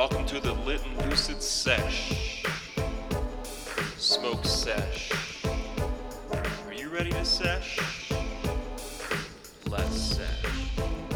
Welcome to the Lit and Lucid Sesh. Smoke Sesh. Are you ready to sesh? Let's sesh.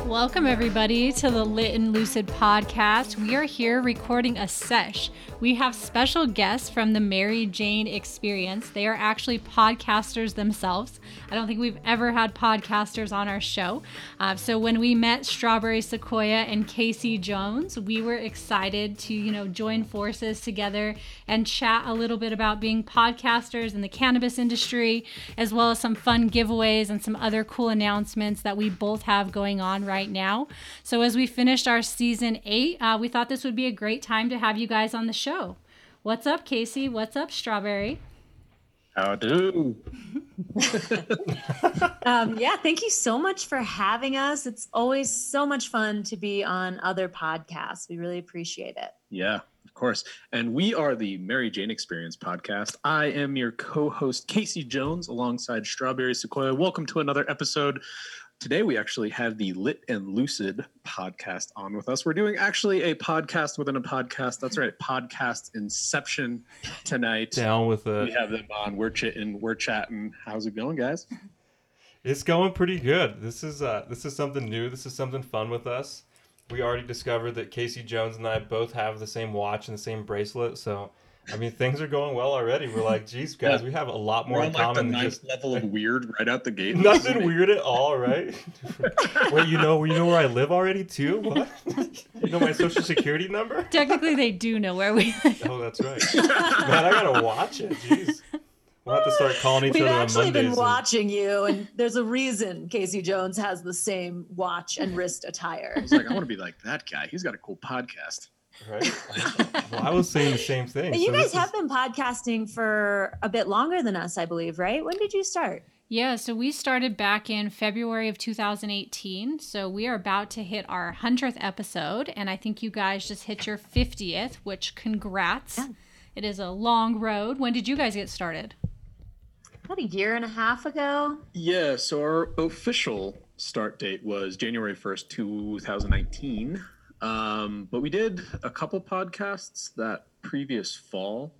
Welcome, everybody, to the Lit and Lucid podcast. We are here recording a sesh. We have special guests from the Mary Jane Experience. They are actually podcasters themselves. I don't think we've ever had podcasters on our show. Uh, so when we met Strawberry Sequoia and Casey Jones, we were excited to, you know, join forces together and chat a little bit about being podcasters in the cannabis industry, as well as some fun giveaways and some other cool announcements that we both have going on right now. So as we finished our season eight, uh, we thought this would be a great time to have you guys on the show. What's up, Casey? What's up, Strawberry? How do? Um, yeah, thank you so much for having us. It's always so much fun to be on other podcasts. We really appreciate it. Yeah, of course. And we are the Mary Jane Experience podcast. I am your co-host Casey Jones alongside Strawberry Sequoia. Welcome to another episode. Today we actually have the Lit and Lucid podcast on with us. We're doing actually a podcast within a podcast. That's right, podcast Inception tonight. down with it. We have them on. We're chitting. We're chatting. How's it going, guys? It's going pretty good. This is uh, this is something new. This is something fun with us. We already discovered that Casey Jones and I both have the same watch and the same bracelet. So, I mean, things are going well already. We're like, geez, guys, we have a lot more We're in on like the common than ninth just level of weird right out the gate. nothing weird at all, right? Wait, you know, you know where I live already too? What? you know my social security number? Technically, they do know where we live. Oh, that's right. Man, I gotta watch it. Jeez, we'll have to start calling each We've other on actually Mondays. been and- watching you, and there's a reason Casey Jones has the same watch and wrist attire. I was like, I want to be like that guy. He's got a cool podcast. Right? well, I was saying the same thing. But you so guys this is- have been podcasting for a bit longer than us, I believe, right? When did you start? Yeah, so we started back in February of 2018. So we are about to hit our 100th episode. And I think you guys just hit your 50th, which congrats. Yeah. It is a long road. When did you guys get started? About a year and a half ago. Yeah, so our official start date was January 1st, 2019. Um, but we did a couple podcasts that previous fall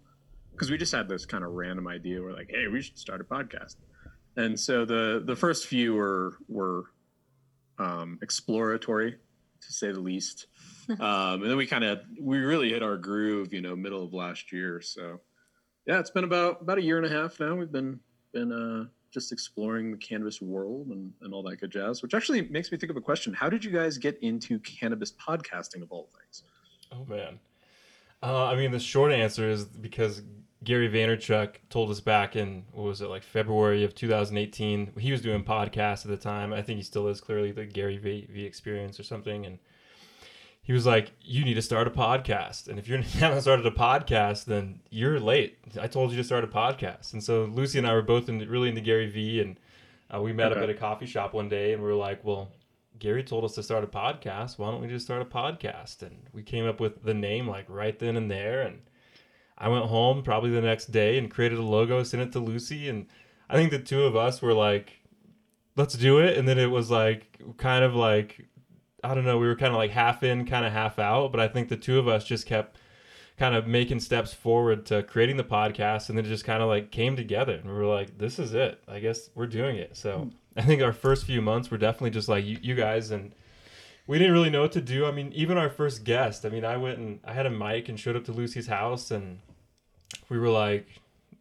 because we just had this kind of random idea. We're like, hey, we should start a podcast. And so the the first few were were um, exploratory, to say the least. um, and then we kind of we really hit our groove, you know, middle of last year. So yeah, it's been about about a year and a half now. We've been been uh, just exploring the cannabis world and, and all that good jazz, which actually makes me think of a question. How did you guys get into cannabis podcasting of all things? Oh man. Uh, I mean, the short answer is because Gary Vaynerchuk told us back in what was it like February of 2018. He was doing podcasts at the time. I think he still is clearly the Gary V, v Experience or something, and he was like, "You need to start a podcast, and if you haven't started a podcast, then you're late. I told you to start a podcast." And so Lucy and I were both in, really into Gary V, and uh, we met up at a coffee shop one day, and we were like, "Well." Gary told us to start a podcast. Why don't we just start a podcast? And we came up with the name like right then and there. And I went home probably the next day and created a logo, sent it to Lucy. And I think the two of us were like, let's do it. And then it was like, kind of like, I don't know, we were kind of like half in, kind of half out. But I think the two of us just kept kind of making steps forward to creating the podcast. And then it just kind of like came together. And we were like, this is it. I guess we're doing it. So hmm. I think our first few months were definitely just like you, you guys. And we didn't really know what to do. I mean, even our first guest, I mean, I went and I had a mic and showed up to Lucy's house and we were like,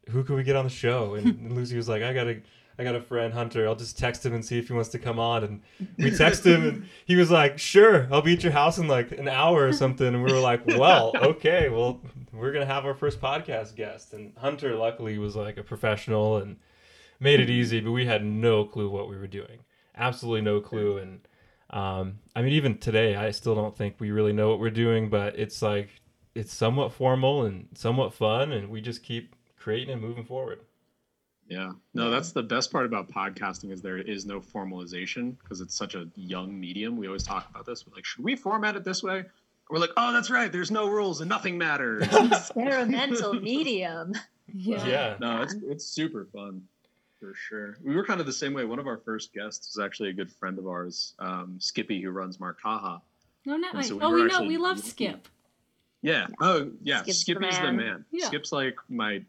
who could we get on the show? And, and Lucy was like, I got a, I got a friend, Hunter. I'll just text him and see if he wants to come on. And we text him and he was like, sure, I'll be at your house in like an hour or something. And we were like, well, okay, well, we're going to have our first podcast guest. And Hunter, luckily, was like a professional and made it easy, but we had no clue what we were doing. Absolutely no clue. And, um, I mean, even today, I still don't think we really know what we're doing, but it's like it's somewhat formal and somewhat fun, and we just keep creating and moving forward. Yeah, no, that's the best part about podcasting is there is no formalization because it's such a young medium. We always talk about this. We're like, should we format it this way? We're like, oh, that's right. There's no rules and nothing matters. Experimental medium. Yeah. yeah. no, it's it's super fun for sure. We were kind of the same way. One of our first guests was actually a good friend of ours, um, Skippy, who runs Markaha. No, no. And so we oh, we know. We love looking- Skip. Yeah. Oh, yeah. Skip's Skippy's the man. man. Yeah. Skip's like my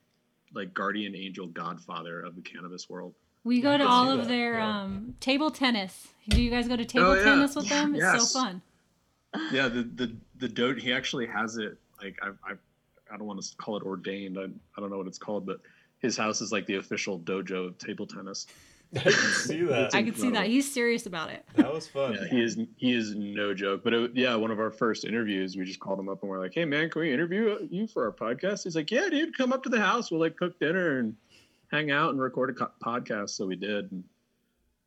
like guardian angel godfather of the cannabis world. We go to all of that, their yeah. um, table tennis. Do you guys go to table Oh, yeah. tennis with them? It's Yes. so fun. Yeah, the the the dote he actually has it like I I I don't want to call it ordained. I I don't know what it's called, but his house is like the official dojo of table tennis. I can see that. I can see that. He's serious about it. That was fun. Yeah, he is he is no joke. But it, yeah, one of our first interviews, we just called him up and we're like, "Hey man, can we interview you for our podcast?" He's like, "Yeah, dude, come up to the house. We'll like cook dinner and hang out and record a co- podcast." So we did. And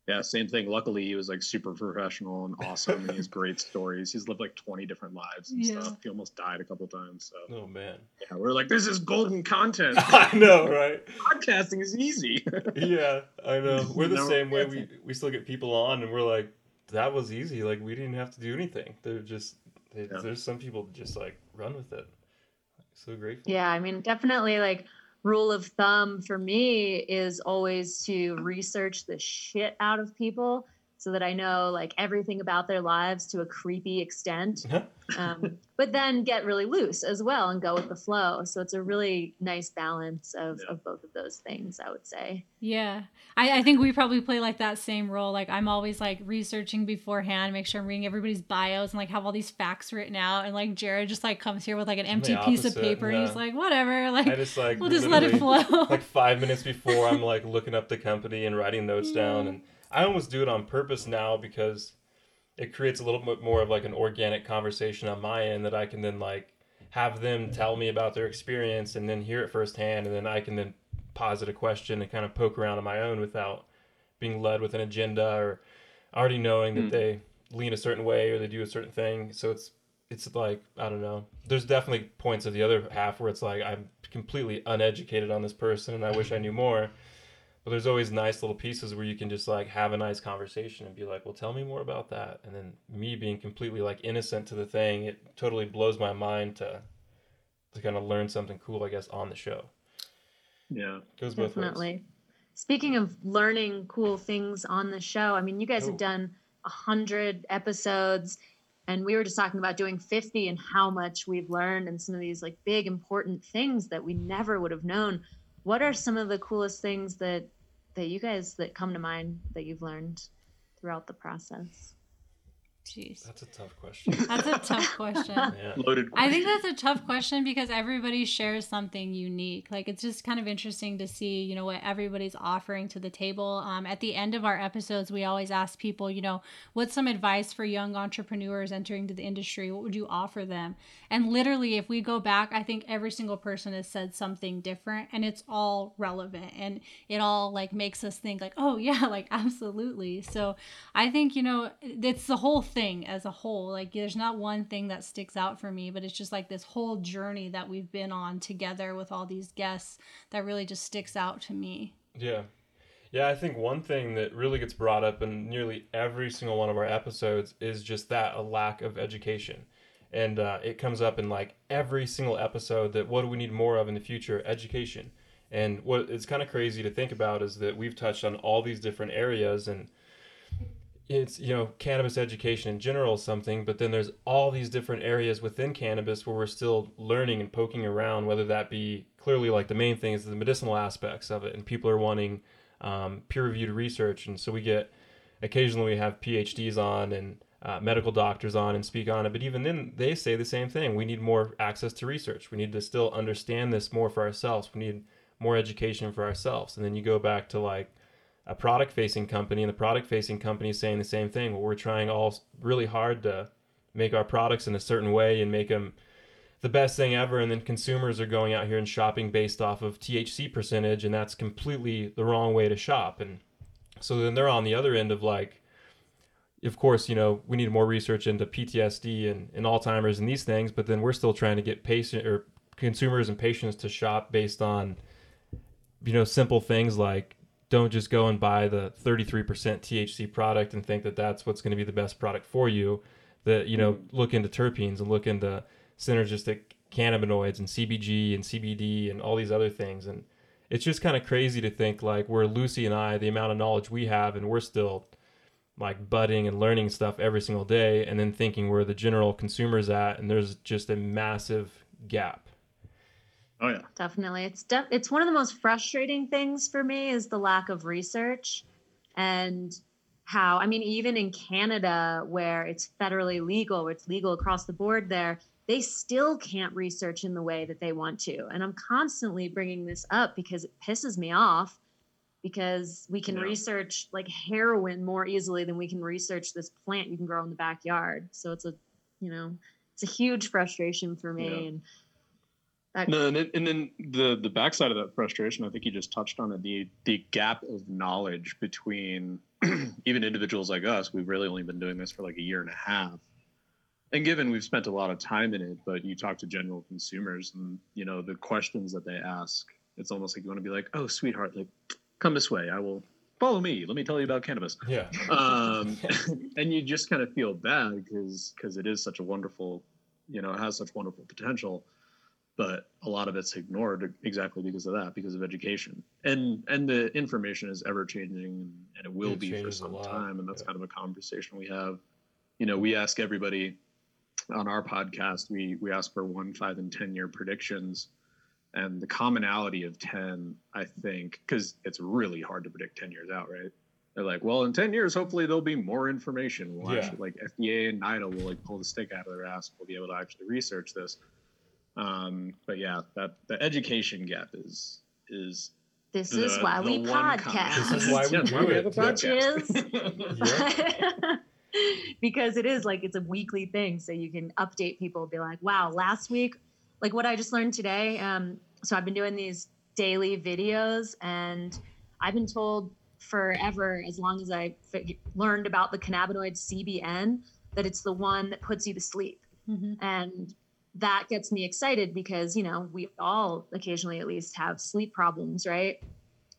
yeah, same thing. Luckily, he was like super professional and awesome, and he has great stories. He's lived like twenty different lives and Yeah. stuff. He almost died a couple times. So Oh man. yeah, we're like, "This is golden content. I know, right? Podcasting is easy." Yeah, I know. We're the No, same way. We we still get people on, and we're like, that was easy. Like we didn't have to do anything. They're just they, Yeah. there's some people just like run with it. So grateful. Yeah, I mean, definitely like rule of thumb for me is always to research the shit out of people so that I know like everything about their lives to a creepy extent. Um, but then get really loose as well and go with the flow. So it's a really nice balance of, Yeah. of both of those things, I would say. Yeah. I, I think we probably play like that same role. Like I'm always like researching beforehand, make sure I'm reading everybody's bios and like have all these facts written out. And like Jared just like comes here with like an empty piece of opposite, paper and he's like, whatever. Like I just like we'll just let it flow. like five minutes before I'm like looking up the company and writing notes down and I almost do it on purpose now because it creates a little bit more of like an organic conversation on my end that I can then like have them tell me about their experience and then hear it firsthand and then I can then posit a question and kind of poke around on my own without being led with an agenda or already knowing that Hmm. they lean a certain way or they do a certain thing. So it's it's like I don't know. There's definitely points of the other half where it's like I'm completely uneducated on this person and I wish I knew more. But there's always nice little pieces where you can just like have a nice conversation and be like, "Well, tell me more about that." And then me being completely like innocent to the thing, it totally blows my mind to to kind of learn something cool, I guess, on the show. yeah. Goes both ways. Definitely. Speaking of learning cool things on the show, I mean, you guys have done a hundred episodes, and we were just talking about doing fifty and how much we've learned and some of these like big important things that we never would have known. What are some of the coolest things that that you guys that come to mind that you've learned throughout the process? Jeez. That's a tough question. That's a tough question. yeah. Loaded. I think that's a tough question because everybody shares something unique. Like it's just kind of interesting to see, you know, what everybody's offering to the table. Um, at the end of our episodes, we always ask people, you know, what's some advice for young entrepreneurs entering to the industry? What would you offer them? And literally, if we go back, I think every single person has said something different, and it's all relevant, and it all like makes us think, like, oh yeah, like absolutely. So I think you know, it's the whole thing as a whole. Like, there's not one thing that sticks out for me, but it's just like this whole journey that we've been on together with all these guests that really just sticks out to me. Yeah. Yeah, I think one thing that really gets brought up in nearly every single one of our episodes is just that a lack of education. And uh, it comes up in like every single episode that what do we need more of in the future? Education. And what it's kind of crazy to think about is that we've touched on all these different areas and it's you know cannabis education in general is something but then there's all these different areas within cannabis where we're still learning and poking around whether that be clearly like the main thing is the medicinal aspects of it and people are wanting um, peer-reviewed research and so we get occasionally we have phds on and uh, medical doctors on and speak on it but even then they say the same thing we need more access to research we need to still understand this more for ourselves we need more education for ourselves and then you go back to like a product facing company and the product facing company is saying the same thing. Well, we're trying all really hard to make our products in a certain way and make them the best thing ever and then consumers are going out here and shopping based off of THC percentage and that's completely the wrong way to shop. And so then they're on the other end of like of course you know we need more research into PTSD and, and Alzheimer's and these things but then we're still trying to get patient or consumers and patients to shop based on you know simple things like don't just go and buy the 33% THC product and think that that's what's going to be the best product for you. That you know, look into terpenes and look into synergistic cannabinoids and CBG and CBD and all these other things. And it's just kind of crazy to think like we're Lucy and I, the amount of knowledge we have, and we're still like budding and learning stuff every single day and then thinking where the general consumer's at and there's just a massive gap Oh yeah. Definitely. It's def- it's one of the most frustrating things for me is the lack of research and how I mean even in Canada where it's federally legal, where it's legal across the board there, they still can't research in the way that they want to. And I'm constantly bringing this up because it pisses me off because we can Yeah. research like heroin more easily than we can research this plant you can grow in the backyard. So it's a, you know, it's a huge frustration for me Yeah. and that No, and, then- and then the the backside of that frustration, I think you just touched on it. The the gap of knowledge between even individuals like us. We've really only been doing this for like a year and a half, and given we've spent a lot of time in it, but you talk to general consumers, and you know the questions that they ask. It's almost like you want to be like, "Oh, sweetheart, like, come this way. I will follow me. Let me tell you about cannabis." yeah um, and you just kind of feel bad because because it is such a wonderful, you know, it has such wonderful potential, but a lot of it's ignored exactly because of that, because of education, and and the information is ever changing, and it will It be for some time, and that's yeah. kind of a conversation we have. You know, we ask everybody on our podcast, we we ask for one, five, and ten year predictions. And the commonality of 10, I think, because it's really hard to predict 10 years out, right? they're like, well, in 10 years, hopefully there'll be more information. We'll Yeah. actually, like FDA and NIDA will like pull the stick out of their ass. We'll be able to actually research this. Um, but yeah, that the education gap is is This the- is why we podcast. This is why we Yes, we have a Which podcast. because it is like it's a weekly thing, so you can update people. Be like, wow, last week, like what I just learned today. Um, so I've been doing these daily videos, and I've been told forever, as long as I fig- learned about the cannabinoid CBN, that it's the one that puts you to sleep Mhm. and that gets me excited because you know we all occasionally at least have sleep problems right?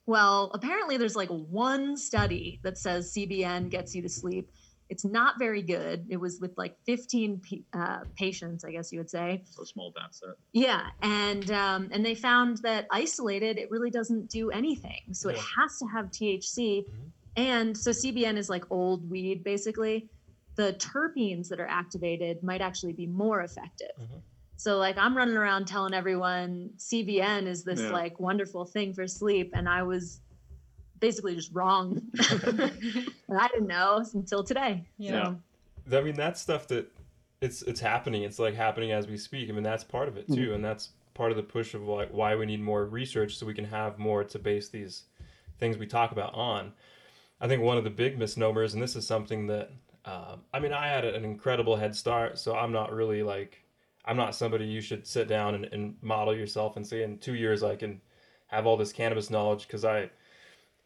Well apparently there's like one study that says cbn gets you to sleep. It's not very good. It was with like 15 uh, patients i guess you would say. So small data set. yeah and um, and they found that isolated it really doesn't do anything. So it has to have thc Mhm. and so cbn is like old weed basically the terpenes that are activated might actually be more effective Mhm. so like i'm running around telling everyone cbn is this Yeah. like wonderful thing for sleep and i was basically just wrong i didn't know until today Yeah. so I mean, that's stuff that it's it's happening. It's like happening as we speak. I mean, that's part of it too, and that's part of the push of like why we need more research so we can have more to base these things we talk about on. I think one of the big misnomers, and this is something that um, I mean, I had an incredible head start, so I'm not really like I'm not somebody you should sit down and, and model yourself and say in two years I can have all this cannabis knowledge because I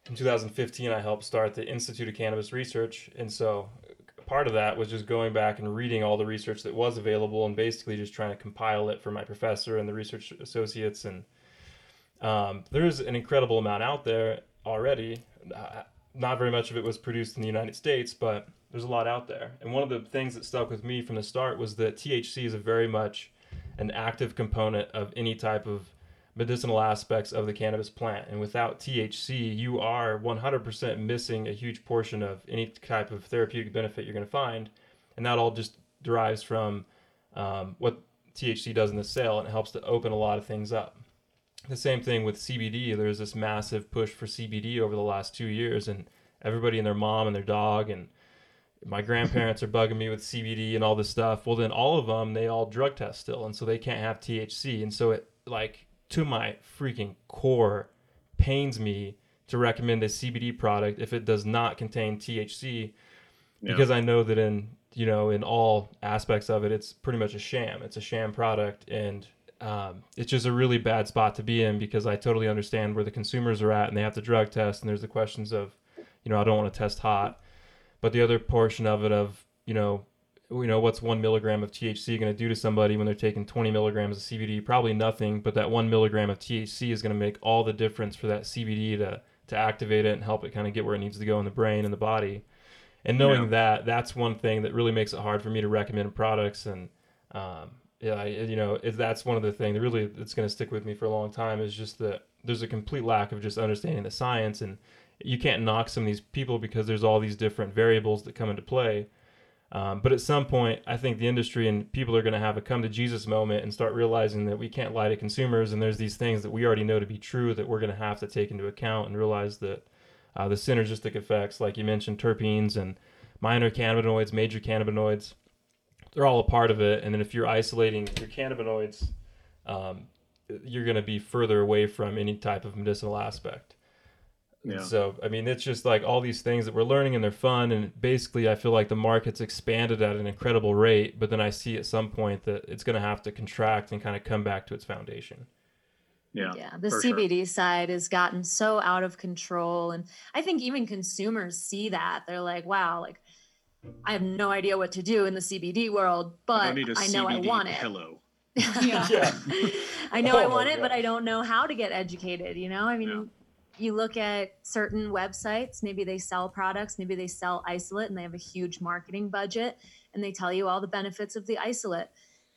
in 2015 I helped start the Institute of Cannabis Research, and so part of that was just going back and reading all the research that was available and basically just trying to compile it for my professor and the research associates. And um, there's an incredible amount out there already. Uh, not very much of it was produced in the united states but there's a lot out there and one of the things that stuck with me from the start was that thc is a very much an active component of any type of medicinal aspects of the cannabis plant. And without THC, you are 100% missing a huge portion of any type of therapeutic benefit you're going to find. And that all just derives from um, what THC does in the cell and it helps to open a lot of things up. The same thing with CBD. There's this massive push for CBD over the last two years, and everybody and their mom and their dog and my grandparents are bugging me with CBD and all this stuff. Well, then all of them, they all drug test still, and so they can't have THC. And so it, like, to my freaking core, pains me to recommend a CBD product if it does not contain THC, Yeah. because I know that in you know in all aspects of it, it's pretty much a sham. It's a sham product, and um, it's just a really bad spot to be in because I totally understand where the consumers are at, and they have to drug test, and there's the questions of, you know, I don't want to test hot but the other portion of it of you know you know what's one milligram of THC going to do to somebody when they're taking 20 milligrams of CBD? Probably nothing, but that one milligram of THC is going to make all the difference for that CBD to to activate it and help it kind of get where it needs to go in the brain and the body. And knowing Yeah. that, that's one thing that really makes it hard for me to recommend products. And um, yeah, I, you know, it, that's one of the things that really it's going to stick with me for a long time is just that there's a complete lack of just understanding the science and you can't knock some of these people because there's all these different variables that come into play. Um, but at some point, I think the industry and people are going to have a come to Jesus moment and start realizing that we can't lie to consumers, and there's these things that we already know to be true that we're going to have to take into account and realize that uh, the synergistic effects, like you mentioned, terpenes and minor cannabinoids, major cannabinoids, they're all a part of it. And then if you're isolating your cannabinoids, um, you're going to be further away from any type of medicinal aspect. Yeah. So, I mean, it's just like all these things that we're learning and they're fun. And basically, I feel like the market's expanded at an incredible rate. But then I see at some point that it's going to have to contract and kind of come back to its foundation. Yeah. yeah the for sure. cbd side has gotten so out of control and i think even consumers see that they're like wow like i have no idea what to do in the cbd world but don't need a i know i want it pillow. Yeah. Yeah. i know i Oh my want it but i don't know how to get educated you know i mean Yeah. You look at certain websites maybe they sell products maybe they sell isolate and they have a huge marketing budget and they tell you all the benefits of the isolate.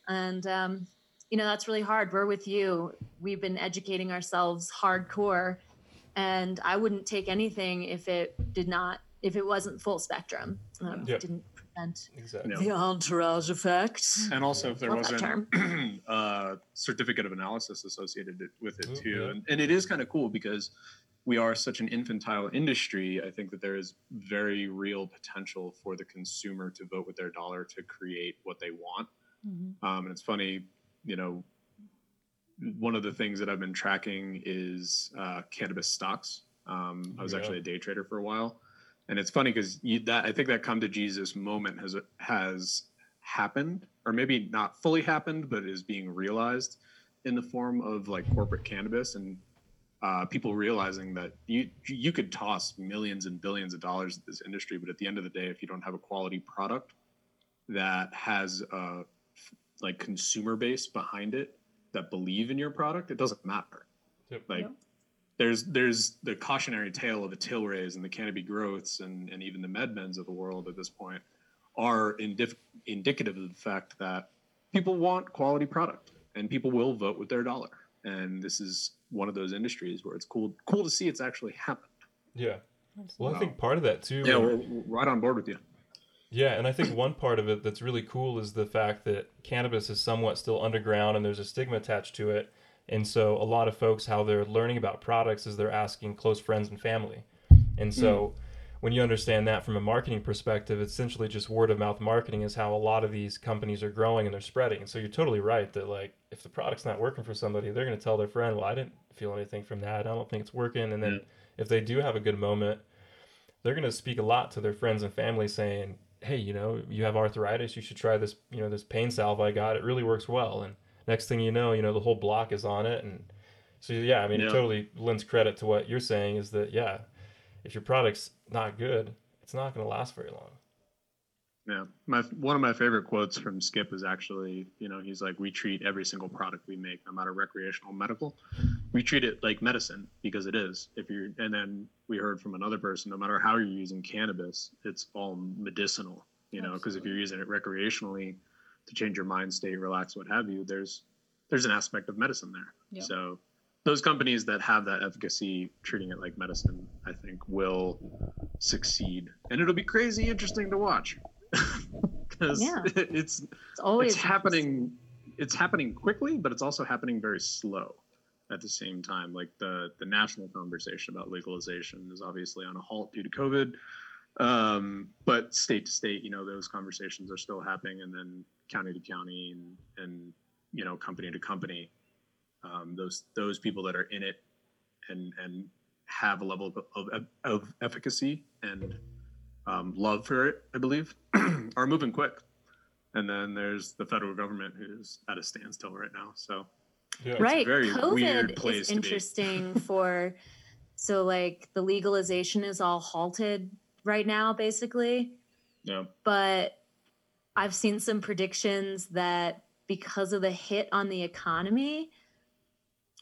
And um, you know that's really hard. We're with you. We've been educating ourselves hardcore and i wouldn't take anything if it did not if it wasn't full spectrum. Um, Yep. didn't prevent Exactly. The entourage effect And also, if there Love wasn't a certificate of analysis associated with it Ooh, too, yeah. and, and it is kind of cool because we are such an infantile industry. I think that there is very real potential for the consumer to vote with their dollar to create what they want. Mhm. Um, and it's funny, you know, one of the things that I've been tracking is uh, cannabis stocks. Um, I was Yeah. actually a day trader for a while, and it's funny because that I think that come to Jesus moment has has happened, or maybe not fully happened, but is being realized in the form of like corporate cannabis and uh, people realizing that you you could toss millions and billions of dollars at this industry, but at the end of the day, if you don't have a quality product that has a like consumer base behind it that believe in your product, it doesn't matter. Yep. Like Yep. There's there's the cautionary tale of the Tilrays and the Canopy Growths and, and even the MedMens of the world at this point are indif- indicative of the fact that people want quality product and people will vote with their dollar. And this is one of those industries where it's cool cool to see it's actually happened. Yeah. Well, I think part of that too. Yeah, we're, we're right on board with you. Yeah, and I think one part of it that's really cool is the fact that cannabis is somewhat still underground and there's a stigma attached to it. And so a lot of folks how they're learning about products is they're asking close friends and family. And so hmm. when you understand that from a marketing perspective, it's essentially just word of mouth marketing is how a lot of these companies are growing and they're spreading. And so you're totally right that like if the product's not working for somebody, they're going to tell their friend, "Well, I didn't feel anything from that. I don't think it's working." And then Yeah. if they do have a good moment, they're going to speak a lot to their friends and family saying, "Hey, you know, you have arthritis, you should try this, you know, this pain salve I got. It really works well." And next thing you know, you know, the whole block is on it and so yeah, I mean, Yeah. it totally lends credit to what you're saying is that yeah, if your product's not good, it's not going to last very long. Yeah, my one of my favorite quotes from Skip is actually, you know, he's like, "We treat every single product we make, no matter recreational, medical, we treat it like medicine because it is. If you're, and then we heard from another person, no matter how you're using cannabis, it's all medicinal, you know, because if you're using it recreationally to change your mind state, relax, what have you, there's there's an aspect of medicine there. Yep. So those companies that have that efficacy, treating it like medicine, I think will succeed, and it'll be crazy interesting to watch because Yeah. it's It's always it's happening it's happening quickly but it's also happening very slow at the same time like the the national conversation about legalization is obviously on a halt due to covid um, but state to state you know those conversations are still happening and then county to county and and you know company to company um, those those people that are in it and and have a level of, of, of efficacy and um, love for it, I believe, are moving quick. And then there's the federal government who's at a standstill right now. So Yeah. right very weird covid place is interesting for so like the legalization is all halted right now basically yeah, but i've seen some predictions that because of the hit on the economy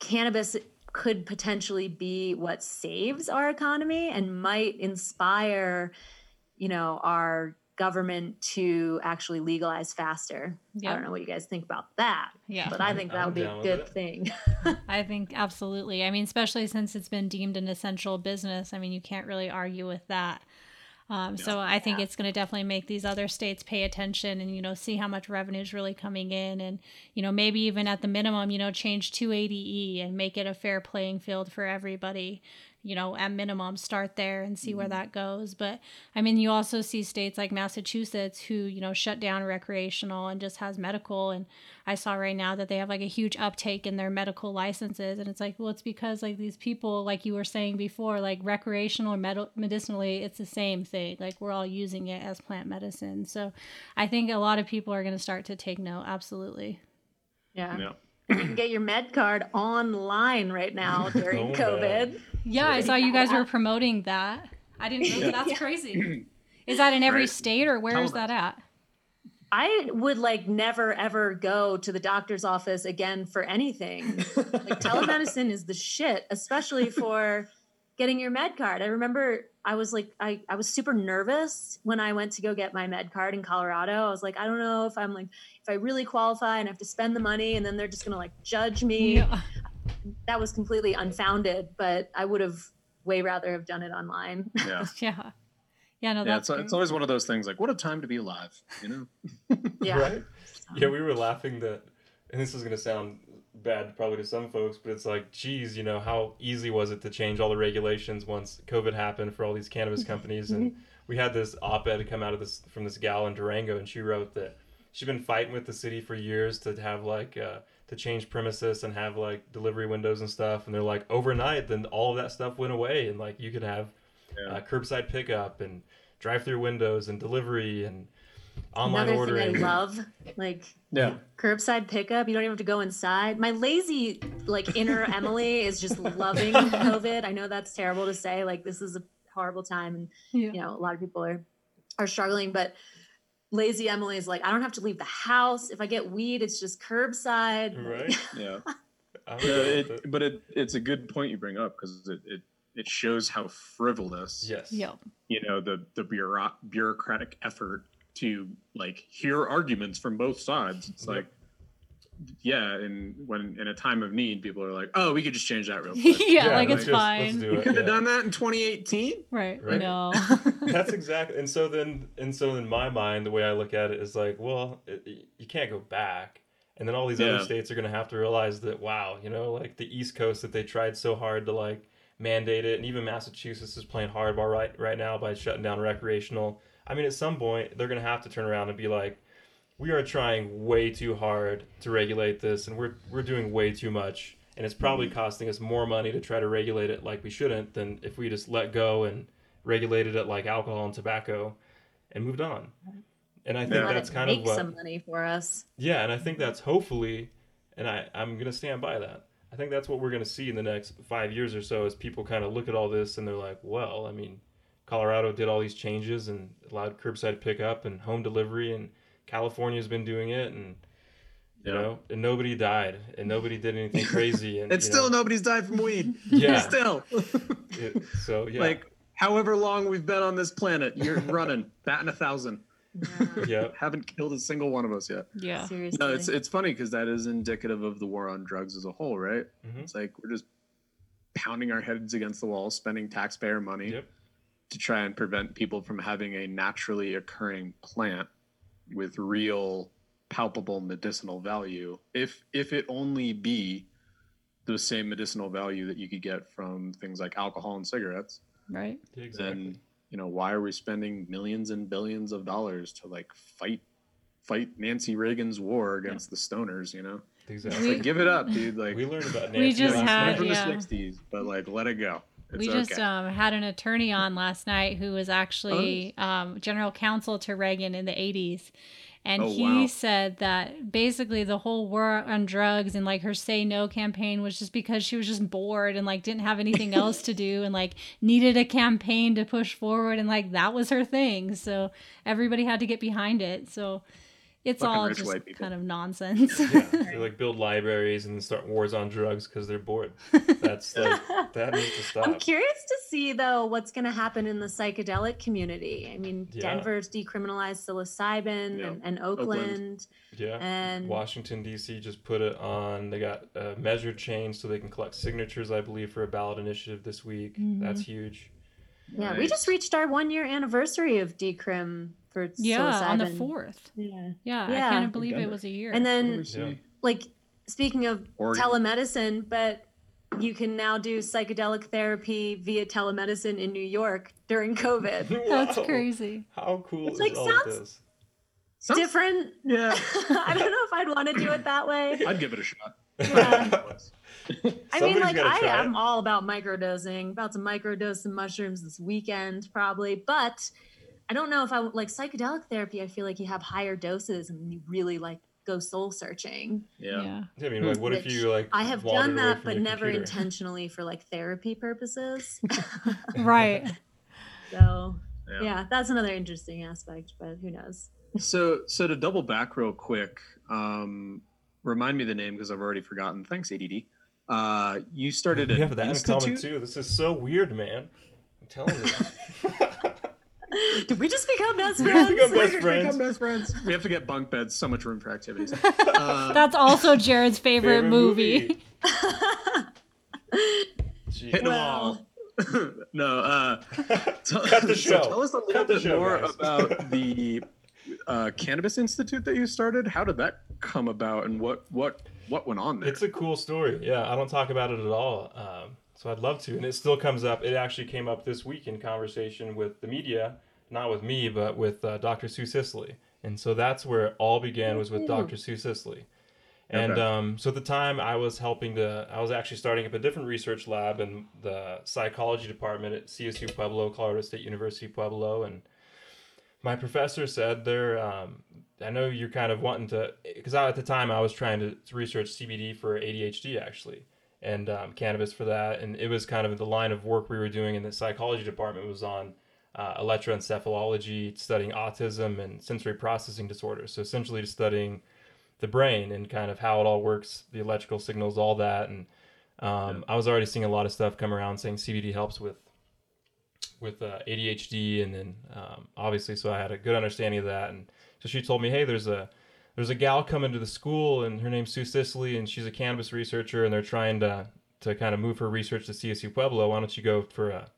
cannabis could potentially be what saves our economy and might inspire you know our government to actually legalize faster. I don't know what you guys think about that, Yeah. but I think that I'm would be a good it. thing. I think absolutely. I mean, especially since it's been deemed an essential business. I mean, you can't really argue with that. Um, So I think it's going to definitely make these other states pay attention and you know see how much revenue is really coming in, and you know maybe even at the minimum, you know, change 280e and make it a fair playing field for everybody. You know, at minimum, start there and see where mm-hmm. that goes. But I mean, you also see states like Massachusetts who you know shut down recreational and just has medical. And I saw right now that they have like a huge uptake in their medical licenses, and it's like, well, it's because like these people, like you were saying before, like recreational or med- medicinally, it's the same thing. Like we're all using it as plant medicine. So I think a lot of people are going to start to take note. Absolutely. yeah. Yeah. You can get your med card online right now during Oh, man. COVID. Yeah, I saw you guys were promoting that. I didn't know that's crazy. Is that in every Right. state or where is that at? I would like never ever go to the doctor's office again for anything. like telemedicine is the shit, especially for getting your med card. I remember I was like I, I was super nervous when I went to go get my med card in Colorado. I was like, I don't know if I'm like if I really qualify and I have to spend the money and then they're just gonna like judge me. Yeah. That was completely unfounded, but I would have way rather have done it online. Yeah. Yeah. Yeah, no, Yeah, that's it's, it's always one of those things like, what a time to be alive, you know? yeah. Right? Yeah, we were laughing that, and this is going to sound bad probably to some folks, but it's like, geez, you know, how easy was it to change all the regulations once COVID happened for all these cannabis companies? And we had this op-ed come out of this from this gal in Durango, and she wrote that she'd been fighting with the city for years to have like uh, to change premises and have like delivery windows and stuff, and they're like overnight, then all of that stuff went away, and like you could have Yeah. uh, curbside pickup and drive-through windows and delivery and online Another ordering. thing I love, like Yeah. curbside pickup. You don't even have to go inside. My lazy, like inner Emily, is just loving COVID. I know that's terrible to say. Like this is a horrible time, and yeah. you know a lot of people are are struggling. But lazy Emily is like, I don't have to leave the house. If I get weed, it's just curbside. Right? Yeah. I'm Yeah, uh, it, it. but it, it's a good point you bring up because it, it, it shows how frivolous, Yes. Yep. you know, the, the bureau- bureaucratic effort to like hear arguments from both sides. It's Yep. like, yeah, and when in a time of need, people are like, oh, we could just change that real quick. yeah, Yeah, like let's it's just- fine. let's You it, could have yeah. done that in 2018. Right. Right. No. That's exactly. And so then, and so in my mind, the way I look at it is like, well, it, it- you can't go back. And then all these Yeah. other states are going to have to realize that, wow, you know, like the East Coast that they tried so hard to like mandate it, and even Massachusetts is playing hardball right right now by shutting down recreational. I mean, at some point, they're going to have to turn around and be like, we are trying way too hard to regulate this, and we're we're doing way too much, and it's probably mm-hmm. costing us more money to try to regulate it like we shouldn't than if we just let go and regulated it like alcohol and tobacco, and moved on. Mm-hmm. And I think Yeah. That's kind make of what, some money for us. yeah, and I think that's hopefully, and I I'm gonna stand by that. I think that's what we're gonna see in the next five years or so as people kind of look at all this and they're like, well, I mean, Colorado did all these changes and allowed curbside pickup and home delivery, and California's been doing it, and you Yeah. know, and nobody died and nobody did anything crazy, and And still know, nobody's died from weed. Yeah. still. it- so yeah, Like, however long we've been on this planet, you're running, batting a thousand. yeah, Haven't killed a single one of us yet. yeah. Seriously. No, it's it's funny because that is indicative of the war on drugs as a whole, right? Mhm. It's like we're just pounding our heads against the wall, spending taxpayer money yep, to try and prevent people from having a naturally occurring plant with real, palpable medicinal value. If if it only be the same medicinal value that you could get from things like alcohol and cigarettes, Right. exactly. then you know why are we spending millions and billions of dollars to like fight fight Nancy Reagan's war against the stoners? You know. exactly. We- Like, give it up, dude. Like we learned about Nancy. We just had- from yeah. the '60s, but like let it go. It's we okay. just um, had an attorney on last night who was actually um, general counsel to Reagan in the 80s. And Oh, he wow. said that basically the whole war on drugs and like her say no campaign was just because she was just bored and like didn't have anything else to do and like needed a campaign to push forward and like that was her thing. So everybody had to get behind it. So It's Fucking all just white kind of nonsense. Yeah, they like build libraries and start wars on drugs because they're bored. That's like that needs to stop. I'm curious to see though what's going to happen in the psychedelic community. I mean, Yeah. Denver's decriminalized psilocybin Yeah. and, and Oakland. Oakland, Yeah. and Washington D.C. just put it on. They got a measured change so they can collect signatures, I believe, for a ballot initiative this week. That's mm-hmm. huge. yeah, we just reached our one year anniversary of decrim for yeah, on the fourth. Yeah, Yeah, I Yeah. can't believe it was a year. and then? Yeah. like speaking of Oregon. telemedicine, but you can now do psychedelic therapy via telemedicine in New York during COVID. That's crazy. How cool It's is like all sounds- this? Sounds- Different. Yeah, I don't know if I'd want to do it that way. I'd give it a shot. Yeah. I mean, like I am it. all about microdosing. About to microdose some mushrooms this weekend, probably. But I don't know if I would- like psychedelic therapy. I feel like you have higher doses and you really like go soul searching. Yeah. Yeah. I mean, like, what if you like? I have done that, but never computer? intentionally for like therapy purposes. Right. so Yeah. yeah, that's another interesting aspect. But who knows? So, so to double back real quick, um, remind me the name because I've already forgotten. Thanks, ADD. Uh, you started We an have that in common institute. too. This is so weird, man. I'm telling you. Did we just become best We friends? become best We're friends. become best friends. We have to get bunk beds. So much room for activities. Uh, That's also Jared's favorite, Favorite movie. Gee. hitting them all. no. Uh, tell, Cut the show. so tell us a little Cut bit show, more guys. about the uh, cannabis institute that you started. How did that come about, and what what what went on there? It's a cool story. Yeah, I don't talk about it at all. Um, so I'd love to, and it still comes up. It actually came up this week in conversation with the media, not with me, but with uh, Dr. Sue Sisley. And so that's where it all began was with Dr. Sue Sisley. And Okay. um, so at the time, I was helping to. I was actually starting up a different research lab in the psychology department at CSU Pueblo, Colorado State University Pueblo, and my professor said there. Um, I know you're kind of wanting to, because at the time I was trying to research CBD for ADHD actually, and um, cannabis for that, and it was kind of the line of work we were doing in the psychology department was on uh, electroencephalology, studying autism and sensory processing disorders. So essentially, just studying the brain and kind of how it all works, the electrical signals, all that. And um, I was already seeing a lot of stuff come around saying CBD helps with with uh, ADHD, and then um, obviously, so I had a good understanding of that. And so she told me, hey, there's a there's a gal coming to the school, and her name's Sue Sisley, and she's a cannabis researcher, and they're trying to to kind of move her research to CSU Pueblo. Why don't you go for a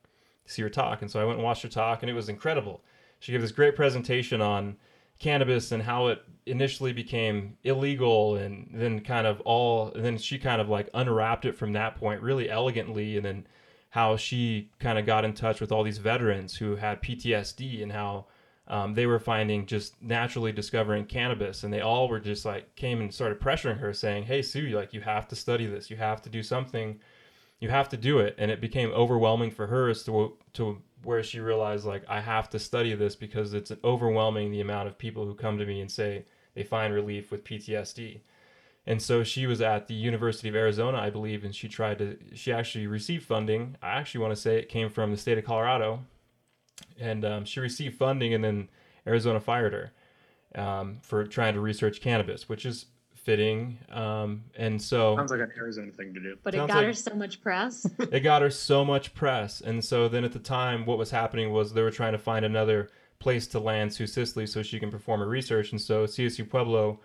see her talk? And so I went and watched her talk, and it was incredible. She gave this great presentation on cannabis and how it initially became illegal and then kind of all then she kind of like unwrapped it from that point really elegantly and then how she kind of got in touch with all these veterans who had PTSD and how um, they were finding just naturally discovering cannabis and they all were just like came and started pressuring her saying hey sue like you have to study this you have to do something you have to do it and it became overwhelming for her as to to where she realized like I have to study this because it's overwhelming the amount of people who come to me and say they find relief with PTSD. And so she was at the University of Arizona, I believe, and she tried to she actually received funding. I actually want to say it came from the state of Colorado. And um, she received funding and then Arizona fired her um, for trying to research cannabis, which is fitting. Um, and so Sounds like an Arizona thing to do. But it got like- her so much press. it got her so much press. And so then at the time, what was happening was they were trying to find another place to land Sue Sisley so she can perform her research. And so CSU Pueblo,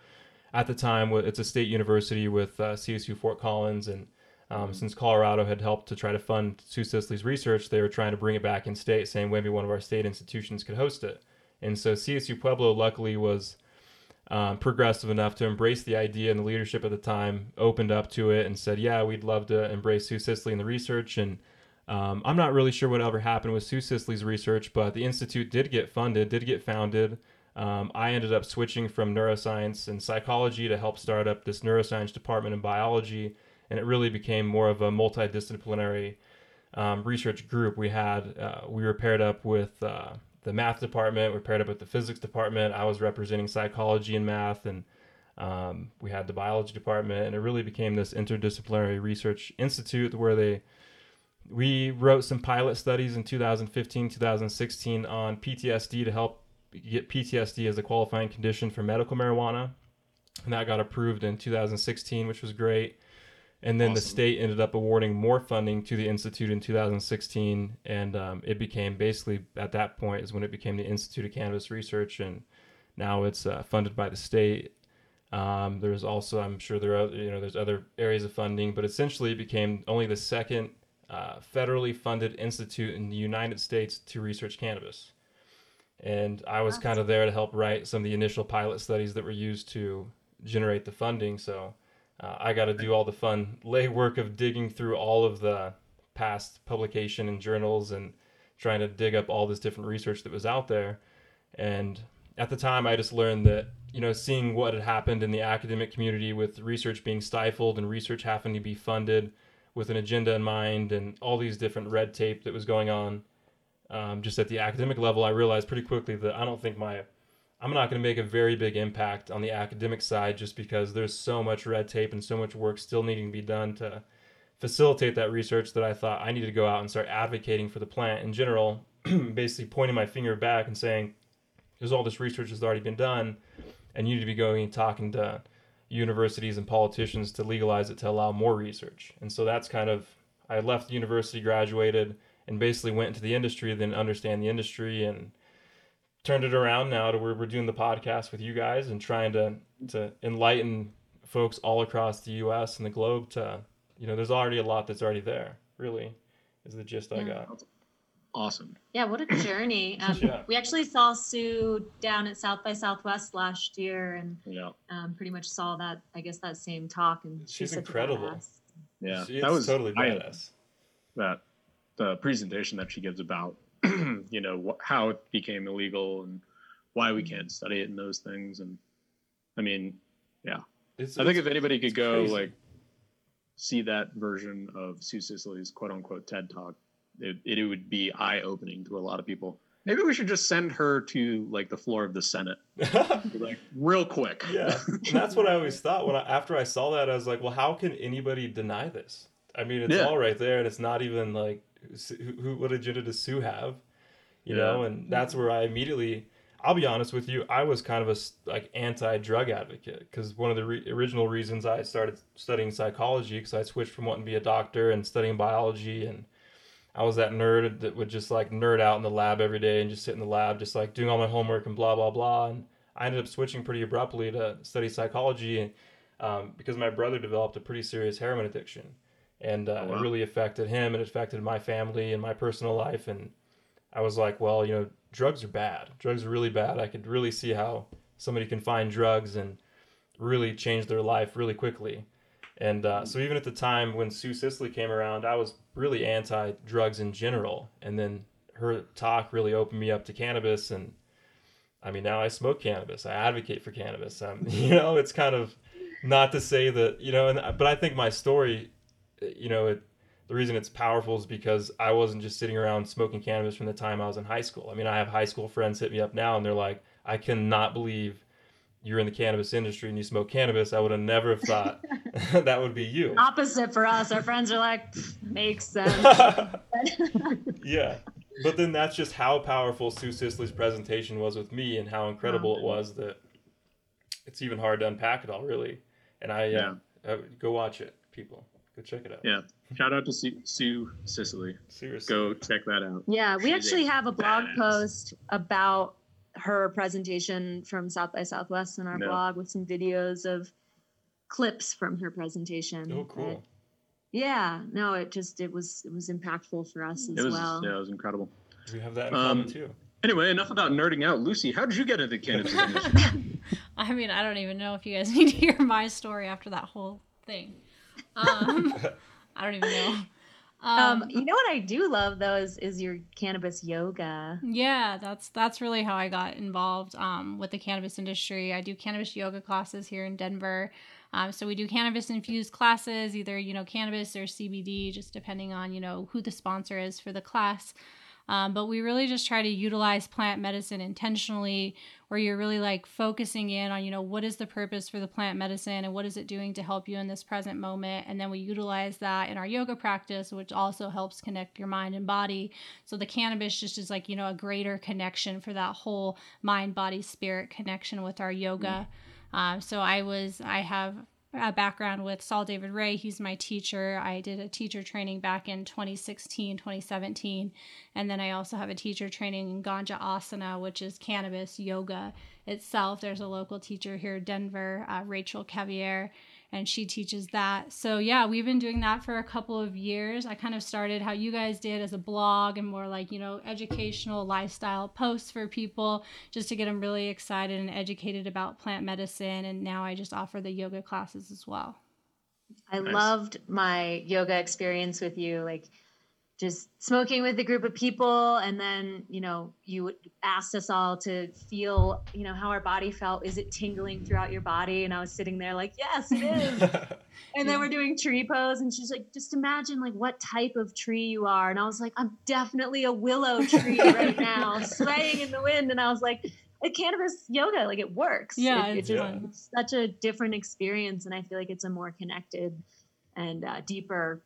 at the time, it's a state university with uh, CSU Fort Collins. And um, since Colorado had helped to try to fund Sue Sisley's research, they were trying to bring it back in state, saying maybe one of our state institutions could host it. And so CSU Pueblo, luckily, was um, progressive enough to embrace the idea, and the leadership at the time opened up to it and said, "Yeah, we'd love to embrace Sue Sisley in the research." And um, I'm not really sure what ever happened with Sue Sisley's research, but the institute did get funded, did get founded. Um, I ended up switching from neuroscience and psychology to help start up this neuroscience department in biology, and it really became more of a multidisciplinary um, research group. We had uh, we were paired up with uh, the math department. We paired up with the physics department. I was representing psychology and math, and um, we had the biology department. And it really became this interdisciplinary research institute where they we wrote some pilot studies in 2015 2016 on PTSD to help get PTSD as a qualifying condition for medical marijuana, and that got approved in 2016, which was great. And then the state ended up awarding more funding to the institute in 2016, and um, it became basically at that point is when it became the Institute of Cannabis Research, and now it's uh, funded by the state. Um, there's also, I'm sure there are, you know, there's other areas of funding, but essentially it became only the second uh, federally funded institute in the United States to research cannabis. And I was kind of there to help write some of the initial pilot studies that were used to generate the funding. So uh, I got to do all the fun legwork of digging through all of the past publication and journals and trying to dig up all this different research that was out there. And at the time, I just learned that, you know, seeing what had happened in the academic community with research being stifled and research having to be funded with an agenda in mind and all these different red tape that was going on um, just at the academic level, I realized pretty quickly that I don't think my I'm not going to make a very big impact on the academic side just because there's so much red tape and so much work still needing to be done to facilitate that research that I thought I needed to go out and start advocating for the plant in general, basically pointing my finger back and saying, there's all this research that's already been done, and you need to be going and talking to universities and politicians to legalize it to allow more research. And so that's kind of, I left the university, graduated, and basically went into the industry, then understand the industry and turned it around now to where we're doing the podcast with you guys and trying to to enlighten folks all across the US and the globe to you know there's already a lot that's already there really is the gist I got Awesome. Yeah, what a journey. Um, Yeah. We actually saw Sue down at South by Southwest last year and Yeah. um, pretty much saw that, I guess, that same talk. And she She's said incredible. Yeah. She- that was totally I- badass that the presentation that she gives about you know wh- how it became illegal and why we can't mm. study it and those things and I mean it's, I think if anybody could go crazy. like see that version of Sue Sisley's quote unquote TED talk, it, it would be eye opening to a lot of people. Maybe we should just send her to like the floor of the Senate, like real quick. yeah and that's what i always thought when I, after i saw that i was like well how can anybody deny this i mean it's Yeah. all right there and it's not even like who, who what agenda does sue have you Yeah. know and that's where i immediately i'll be honest with you i was kind of a like anti-drug advocate because one of the re- original reasons i started studying psychology because i switched from wanting to be a doctor and studying biology and I was that nerd that would just like nerd out in the lab every day and just sit in the lab, just like doing all my homework and blah blah blah. And I ended up switching pretty abruptly to study psychology, um, because my brother developed a pretty serious heroin addiction, and uh, Oh, wow. it really affected him. And it affected my family and my personal life. And I was like, well, you know, drugs are bad. Drugs are really bad. I could really see how somebody can find drugs and really change their life really quickly. And uh, so even at the time when Sue Sisley came around, I was really anti drugs in general. And then her talk really opened me up to cannabis. And I mean, now I smoke cannabis. I advocate for cannabis. Um, you know, it's kind of not to say that you know, and but I think my story, you know, it, the reason it's powerful is because I wasn't just sitting around smoking cannabis from the time I was in high school. I mean, I have high school friends hit me up now, and they're like, "I cannot believe." You're in the cannabis industry and you smoke cannabis. I would have never thought that would be you. Opposite for us. Our friends are like, makes sense. yeah. But then that's just how powerful Sue Sisley's presentation was with me and how incredible it was that it's even hard to unpack it all, really. And I, uh, uh, go watch it, people. Go check it out. Yeah. Shout out to Sue, Sue Sisley. Seriously. Go check that out. Yeah, we She's a actually have a blog badass. post about her presentation from South by Southwest on our No. blog with some videos of clips from her presentation. Oh, cool. Yeah, no, it just it was it was impactful for us as It was well. yeah, it was incredible. We have that in Um, common, too. Anyway, enough about nerding out. Lucy, how did you get into the cannabis industry? I mean, I don't even know if you guys need to hear my story after that whole thing. Um, I don't even know. Um, Um, you know what I do love though is is your cannabis yoga. yeah, that's that's really how I got involved um, with the cannabis industry. I do cannabis yoga classes here in Denver. Um, so we do cannabis infused classes, either you know cannabis or CBD, just depending on you know who the sponsor is for the class. Um, but we really just try to utilize plant medicine intentionally, where you're really like focusing in on, you know, what is the purpose for the plant medicine and what is it doing to help you in this present moment. And then we utilize that in our yoga practice, which also helps connect your mind and body. So the cannabis just is like, you know, a greater connection for that whole mind, body, spirit connection with our yoga. Um, so I was, I have a background with Saul David Raye. He's my teacher. I did a teacher training back in 2016, 2017. And then I also have a teacher training in Ganja Asana, which is cannabis yoga itself. There's a local teacher here in Denver, uh, Rachel Cavier, and she teaches that. So, yeah, we've been doing that for a couple of years. I kind of started how you guys did as a blog and more like, you know, educational lifestyle posts for people just to get them really excited and educated about plant medicine. And now I just offer the yoga classes as well. I Nice. loved my yoga experience with you. Like, just smoking with a group of people and then you know you asked us all to feel you know how our body felt. Is it tingling throughout your body? And i was sitting there like yes it is. And then we're doing tree pose and she's like just imagine like what type of tree you are. And i was like i'm definitely a willow tree right now swaying in the wind. And i was like like cannabis yoga like it works. Yeah, It- it's it just- fun. it's such a different experience and i feel like it's a more connected and uh, deeper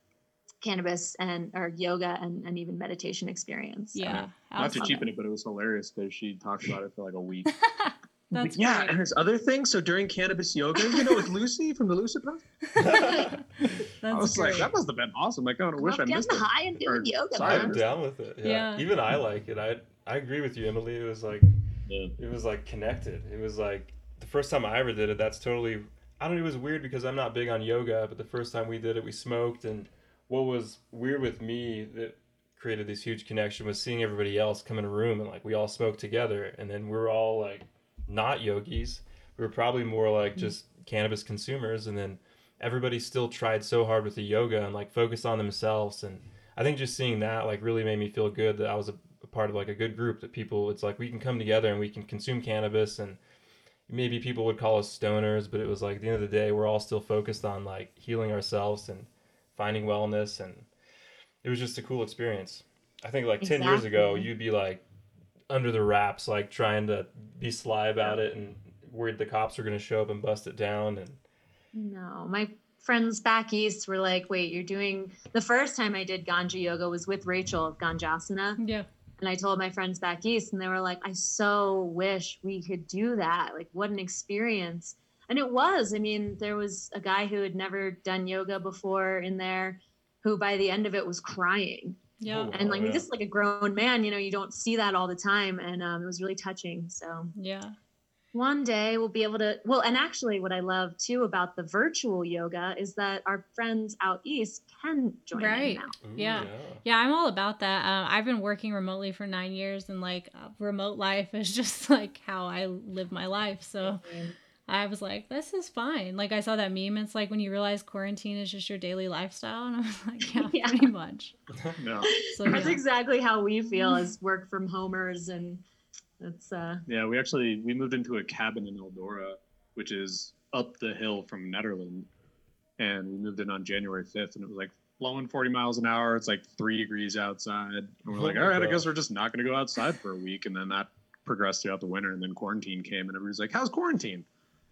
cannabis and or yoga and, and even meditation experience So, Yeah. Uh, not to cheapen it, but it was hilarious because she talked about it for like a week. That's yeah, great. and there's other things. So during cannabis yoga, you know, with Lucy from the Lucid Bus, That's I was like, that must have been awesome. Like, I Come wish up I missed getting it. high and doing Or- yoga sorry, I'm down with it. Yeah. Yeah. Even I like it. I I agree with you, Emily. It was like Yeah. it was like connected. It was like the first time I ever did it. That's totally. I don't. know, It was weird because I'm not big on yoga, but the first time we did it, we smoked, and what was weird with me that created this huge connection was seeing everybody else come in a room and like we all smoked together, and then we're all like not yogis. We were probably more like mm-hmm. just cannabis consumers, and then everybody still tried so hard with the yoga and like focused on themselves. And i think just seeing that like really made me feel good that i was a, a part of like a good group that people it's like we can come together and we can consume cannabis. And maybe people would call us stoners but it was like at the end of the day we're all still focused on like healing ourselves and finding wellness and it was just a cool experience i think like 10 years ago you'd be like under the wraps like trying to be sly about it and worried the cops were going to show up and bust it down and No, my friends back east were like, wait, you're doing the first time I did ganja yoga was with Rachel of Ganjasana. Yeah. And I told my friends back east, and they were like, I so wish we could do that. Like, what an experience. And it was. I mean, there was a guy who had never done yoga before in there who by the end of it was crying. Yeah. Oh, And like, yeah. just like a grown man, you know, you don't see that all the time. And um, it was really touching. So Yeah. one day we'll be able to well and actually what i love too about the virtual yoga is that our friends out east can join Right. now Ooh, Yeah. Yeah, I'm all about that. Um, I've been working remotely for nine years, and like uh, remote life is just like how I live my life. So I was like, this is fine. Like I saw that meme. It's like when you realize quarantine is just your daily lifestyle, and I was like, yeah, Yeah. pretty much. No. So that's yeah. exactly how we feel as work from homers and it's uh Yeah, we actually we moved into a cabin in Eldora, which is up the hill from Nederland, and we moved in on January fifth, and it was like blowing forty miles an hour. It's like three degrees outside, and we're like, Oh all right, I guess we're just not going to go outside for a week, and then that progressed throughout the winter, and then quarantine came, and everybody's like, how's quarantine?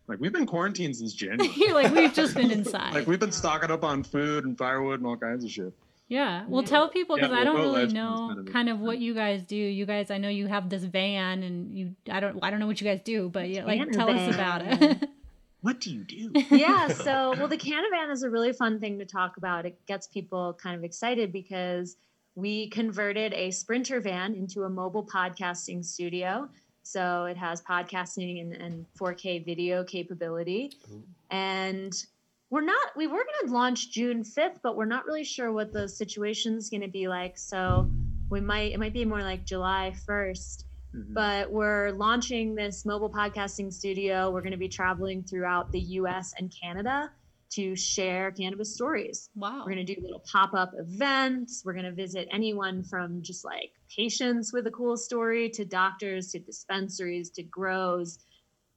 Like we've been quarantined since January. You're like we've just been inside. like we've been stocking up on food and firewood and all kinds of shit. Yeah. Well, Yeah. tell people because Yeah, I don't really know kind of- kind of what you guys do. You guys, I know you have this van, and you, I don't, I don't know what you guys do, but yeah, like tell us about it. What do you do? yeah so well the canavan is a really fun thing to talk about it gets people kind of excited because we converted a sprinter van into a mobile podcasting studio so it has podcasting and, and 4k video capability Ooh. and we're not we were going to launch june 5th but we're not really sure what the situation's going to be like so we might it might be more like july 1st Mhm. but we're launching this mobile podcasting studio. We're going to be traveling throughout the US and Canada to share cannabis stories. wow. We're going to do little pop up events. We're going to visit anyone from just like patients with a cool story to doctors to dispensaries to grows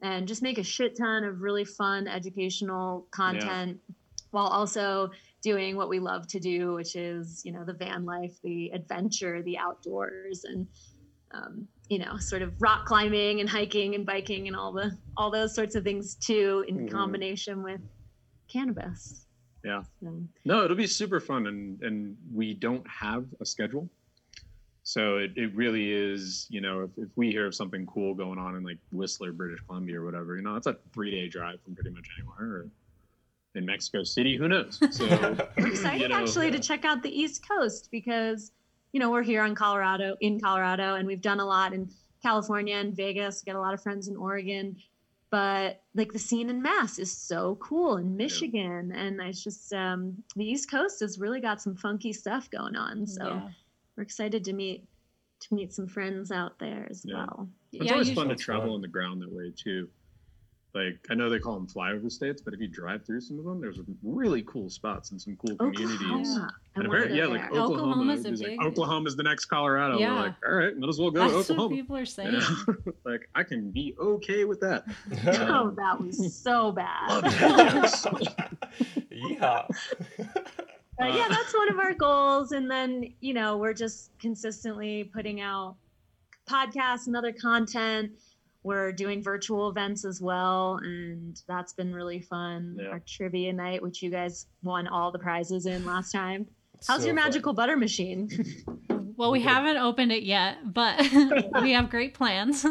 and just make a shit ton of really fun educational content. while also doing what we love to do, which is, you know, the van life, the adventure, the outdoors, and um, you know, sort of rock climbing and hiking and biking and all the all those sorts of things too, in Mhm. combination with cannabis. Yeah. So, No, it'll be super fun, and and we don't have a schedule, so it, it really is. You know, if, if we hear of something cool going on in like Whistler, British Columbia, or whatever, you know, it's a three day drive from pretty much anywhere. Or in Mexico City, who knows? So we're excited you know, actually to check out the East Coast because you know we're here on Colorado in Colorado and we've done a lot in California and Vegas. Got a lot of friends in Oregon, but like the scene in Mass is so cool in Michigan, and it's just um, the East Coast has really got some funky stuff going on. So Yeah. we're excited to meet to meet some friends out there as Yeah. well. It's Yeah, always fun to travel on the ground that way too. Like I know they call them flyover states, but if you drive through some of them, there's really cool spots and some cool oh, communities. Oklahoma. I And wanna apparently- yeah, like there. Oklahoma. Oklahoma's is like, Oklahoma's the next Colorado. Yeah. We're like, all right, might as well go That's to what people are saying. Yeah. like I can be okay with that. Oh, that was so bad. Love it. Yeehaw. But yeah, uh. that's one of our goals. And then, you know, we're just consistently putting out podcasts and other content. We're doing virtual events as well. And that's been really fun. Yeah. Our trivia night, which you guys won all the prizes in last time. How's So your fun. magical butter machine? Well, we Okay. haven't opened it yet, but we have great plans.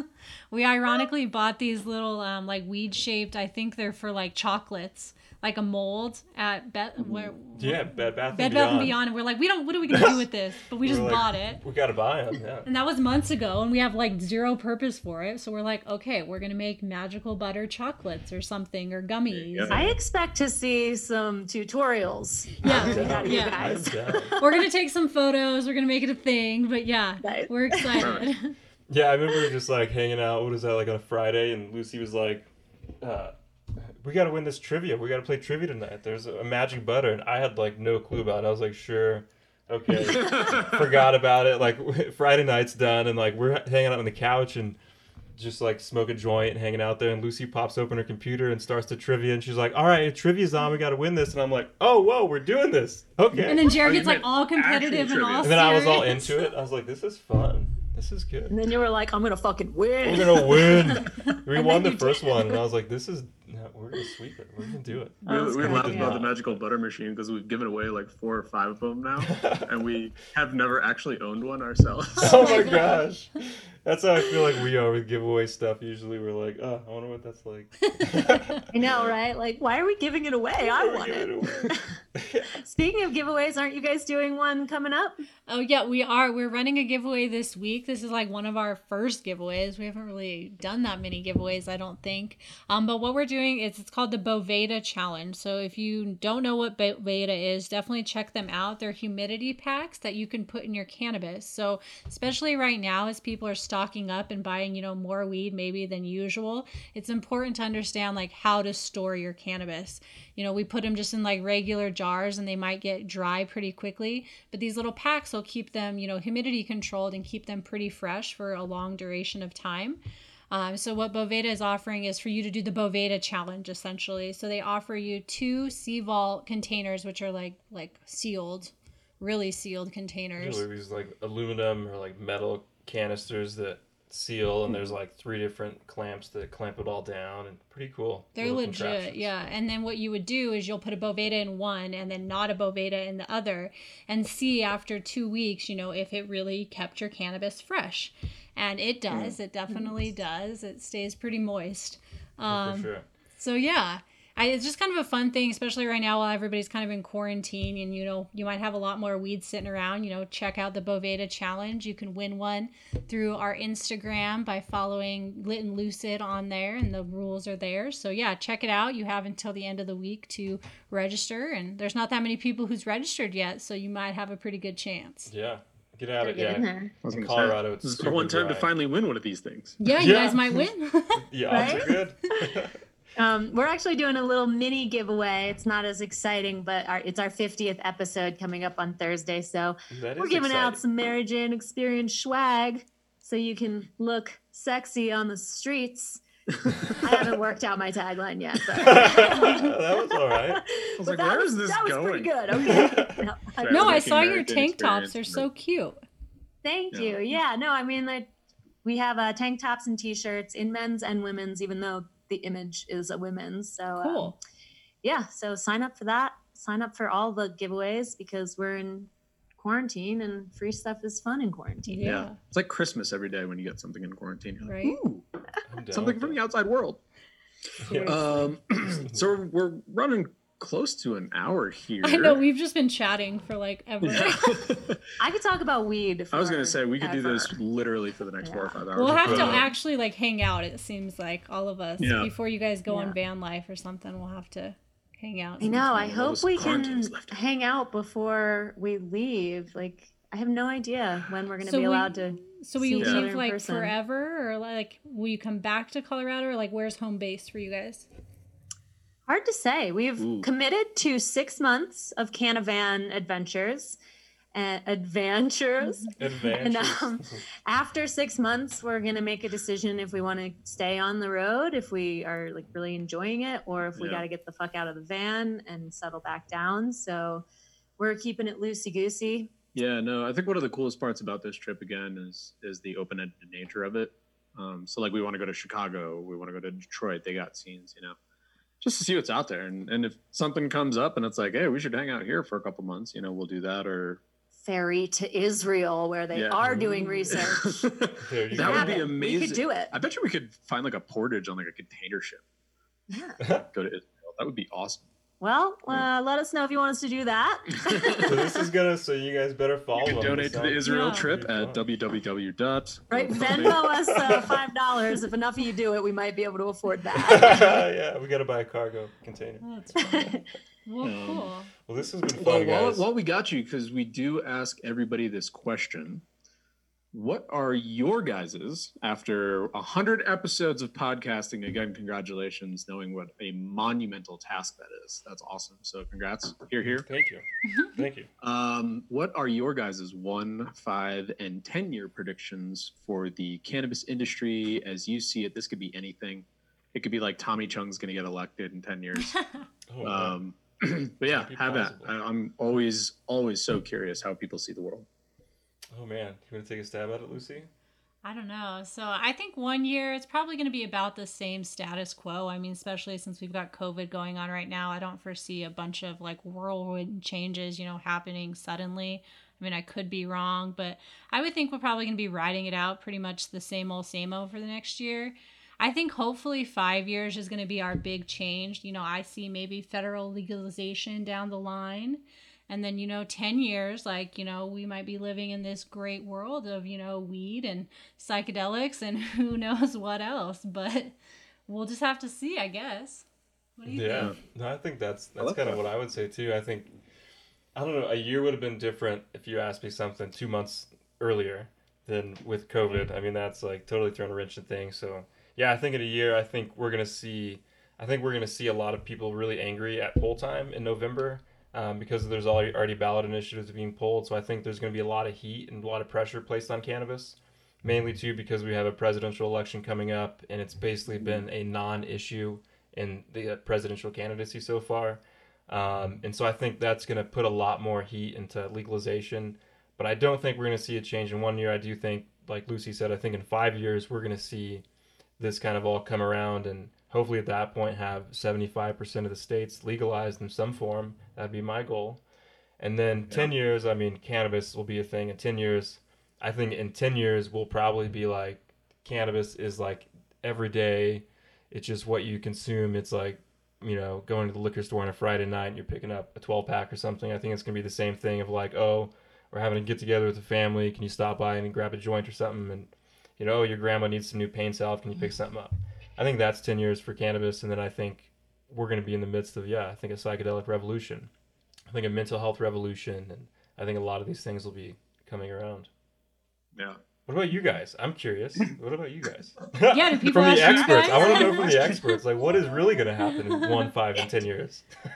We ironically bought these little um, like weed shaped. I think they're for like chocolates, like a mold at Bed where Yeah, Bed Bath Bed and Bath Beyond. and Beyond. And we're like, we don't. What are we gonna do with this? But we We just like, bought it. We gotta buy them. Yeah. And that was months ago, and we have like zero purpose for it. So we're like, okay, we're gonna make magical butter chocolates or something or gummies. go. I expect to see some tutorials. Yeah, I'm yeah. I'm. We're gonna take some photos. We're gonna make it a thing. But yeah, Nice. we're excited. Yeah, I remember just like hanging out. What was that like on a Friday? And Lucy was like, uh, "We got to win this trivia. We got to play trivia tonight. There's a magic butter." And I had like no clue about it. I was like, "Sure, okay." Forgot about it. Like Friday night's done, and like we're hanging out on the couch and just like smoke a joint and hanging out there. And Lucy pops open her computer and starts the trivia. And she's like, "All right, trivia's on. We got to win this." And I'm like, "Oh, whoa, we're doing this. Okay." And then Jared Oh, gets like all competitive and trivia. all. And then I was all into it. I was like, "This is fun. This is good." And then you were like, I'm going to fucking win. We're gonna win. We won the first did. one, and I was like, "This is no, we're gonna sweep it. We're gonna do it." We, Oh, we that's laughed about the magical butter machine because we've given away like four or five of them now, and we have never actually owned one ourselves. oh my gosh, that's how I feel like we are with giveaway stuff. Usually, we're like, "Oh, I wonder what that's like." I know, right? Like, why are we giving it away? I want Give it. away. Speaking of giveaways, aren't you guys doing one coming up? Oh yeah, we are. We're running a giveaway this week. This is like one of our first giveaways. We haven't really done that many giveaways, I don't think. Um, but what we're doing is it's called the Boveda Challenge. So if you don't know what Boveda is, definitely check them out. They're humidity packs that you can put in your cannabis. So especially right now, as people are stocking up and buying, you know, more weed maybe than usual, it's important to understand like how to store your cannabis. You know, we put them just in like regular jars and they might get dry pretty quickly, but these little packs will keep them, you know, humidity controlled and keep them pretty fresh for a long duration of time. Um, so what Boveda is offering is for you to do the Boveda challenge essentially. So they offer you two CVault containers, which are like like sealed, really sealed containers. Usually, these like aluminum or like metal canisters that seal, and there's like three different clamps that clamp it all down, and pretty cool. They're legit, yeah. And then what you would do is you'll put a Boveda in one and then not a Boveda in the other and see after two weeks, you know, if it really kept your cannabis fresh. And it does. It definitely does. It stays pretty moist. Um, for sure. so yeah, I, it's just kind of a fun thing, especially right now while everybody's kind of in quarantine and you know you might have a lot more weeds sitting around. You know, check out the Boveda challenge. You can win one through our Instagram by following Lit and Lucid on there, and the rules are there. So yeah, check it out. You have until the end of the week to register, and there's not that many people who's registered yet, so you might have a pretty good chance. Yeah, get out of Get yeah. in there. Was In Colorado, it's this is the one time to finally win one of these things. Yeah, you Yeah. guys might win. Yeah, odds are good. Um, we're actually doing a little mini giveaway. It's not as exciting, but our, it's our 50th episode coming up on Thursday. So That we're is giving out some Mary Jane experience swag so you can look sexy on the streets I haven't worked out my tagline yet, but that was all right. I was But like, that where was, is this that was pretty good. Okay. No, I- No, I saw your tank tops. They're so cute. Thank Yeah. you. Yeah, no, I mean, like, we have uh, tank tops and t-shirts in men's and women's, even though the image is a women's. So um, Cool. yeah, so sign up for that. Sign up for all the giveaways because we're in quarantine and free stuff is fun in quarantine. Yeah. Yeah. It's like Christmas every day when you get something in quarantine. You're like, Right. Ooh, something from the outside world. Yeah. Um, so we're, we're running close to an hour here. I know we've just been chatting for like ever. Yeah. I could talk about weed. I was gonna say we could do this literally for the next four or five hours. We'll have to actually like hang out. It seems like all of us Yeah. before you guys go Yeah. on van life or something. We'll have to hang out. I know. I hope we can left. hang out before we leave. Like, I have no idea when we're going to So be we- allowed to. So will you see leave like person. forever, or like will you come back to Colorado, or like where's home base for you guys? Hard to say. We've Ooh. committed to six months of canavan adventures and adventures. Adventures. um, After six months, we're gonna make a decision if we want to stay on the road, if we are like really enjoying it, or if we Yeah. got to get the fuck out of the van and settle back down. So we're keeping it loosey goosey. Yeah, no, I think one of the coolest parts about this trip again is is the open ended nature of it. Um, so like we want to go to Chicago, we want to go to Detroit. They got scenes, you know, just to see what's out there. And and if something comes up and it's like, hey, we should hang out here for a couple months, you know, we'll do that. Or Ferry to Israel, where they Yeah. are doing research. That go. would be Yeah, amazing. We could do it. I bet you we could find like a portage on like a container ship. Yeah. Go to Israel. That would be awesome. Well, uh, let us know if you want us to do that. so this is gonna. So you guys better follow. You can donate to the Israel Yeah. trip at www. dot Right, Venmo us uh, five dollars. If enough of you do it, we might be able to afford that. yeah, we gotta buy a cargo container. That's fun. well, Um, cool. Well, this has been Well, fun, while, guys. while we got you, because we do ask everybody this question What are your guys's, after 100 episodes of podcasting, again, congratulations, knowing what a monumental task that is. That's awesome. So, congrats. Here, here. Thank you. Thank you. Um, what are your guys' one, five, and 10 year predictions for the cannabis industry as you see it? This could be anything. It could be like Tommy Chong's going to get elected in 10 years. Oh, wow. Um, but yeah, have that. possible. I, I'm always, always so curious how people see the world. oh man, you want to take a stab at it, Lucy? I don't know. So I think one year it's probably going to be about the same status quo. I mean, especially since we've got COVID going on right now, I don't foresee a bunch of like whirlwind changes, you know, happening suddenly. I mean, I could be wrong, but I would think we're probably going to be riding it out pretty much the same old, same old for the next year. I think hopefully five years is going to be our big change. You know, I see maybe federal legalization down the line. And then, you know, 10 years, like, you know, we might be living in this great world of, you know, weed and psychedelics and who knows what else. But we'll just have to see, I guess. What do you Yeah, think? no, I think that's that's kind of what I would say too. I think I don't know. A year would have been different if you asked me something two months earlier than with COVID. I mean, that's like totally thrown a wrench in things. So yeah, I think in a year, I think we're gonna see. I think we're gonna see a lot of people really angry at poll time in November um, because there's already already ballot initiatives being pulled. So I think there's gonna be a lot of heat and a lot of pressure placed on cannabis. Mainly too because we have a presidential election coming up, and it's basically been a non-issue in the uh, presidential candidacy so far. Um, and so I think that's going to put a lot more heat into legalization. But I don't think we're going to see a change in one year. I do think, like Lucy said, I think in five years we're going to see this kind of all come around and hopefully at that point have 75% of the states legalized in some form. That'd be my goal. And then 10 years, I mean, cannabis will be a thing. In 10 years, I think in 10 years, we'll probably be like, cannabis is like every day. It's just what you consume. It's like, you know, going to the liquor store on a Friday night and you're picking up a 12 pack or something. I think it's going to be the same thing of like, oh, we're having a get together with the family. Can you stop by and grab a joint or something? And, you know, your grandma needs some new pain salve. Can you pick something up? I think that's 10 years for cannabis. And then I think we're going to be in the midst of, yeah, I think a psychedelic revolution. I think a mental health revolution. And I think a lot of these things will be coming around. Yeah. What about you guys? I'm curious. What about you guys? Yeah, do people from the ask you experts? I want to know from the experts. Like, what is really going to happen in one, five, and ten years?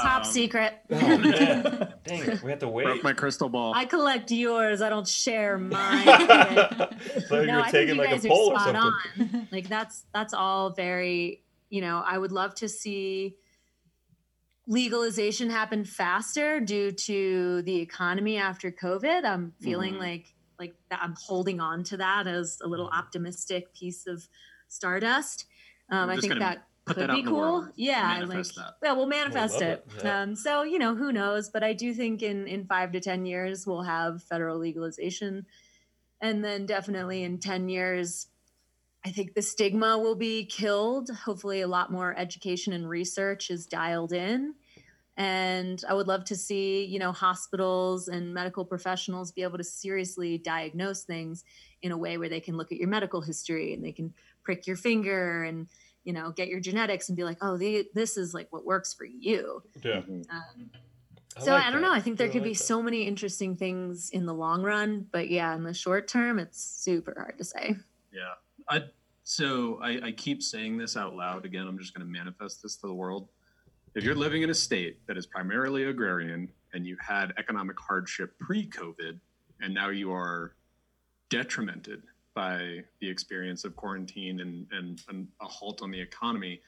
Top Um, secret. Oh, man. Dang it. We have to wait. Broke my crystal ball. I collect yours. I don't share mine. so you no, were I think you like guys a are poll or spot something. on. Like that's that's all very. You know, I would love to see legalization happen faster due to the economy after COVID. I'm feeling Mhm. like like that I'm holding on to that as a little optimistic piece of stardust. Um, I think gonna that put could be cool. Yeah, like that. yeah, we'll manifest love it. it, yeah. Um, so you know, who knows? But I do think in in five to ten years we'll have federal legalization, and then definitely in ten years, I think the stigma will be killed. Hopefully, a lot more education and research is dialed in. And I would love to see, you know, hospitals and medical professionals be able to seriously diagnose things in a way where they can look at your medical history and they can prick your finger and, you know, get your genetics and be like, oh, they, this is like what works for you. Yeah. Um, I so like I don't that. know. I think there Yeah, could like be that. so many interesting things in the long run, but yeah, in the short term, it's super hard to say. Yeah. I so I, I keep saying this out loud again. I'm just going to manifest this to the world. If you're living in a state that is primarily agrarian and you had economic hardship pre-COVID, and now you are detrimented by the experience of quarantine and, and, and a halt on the economy,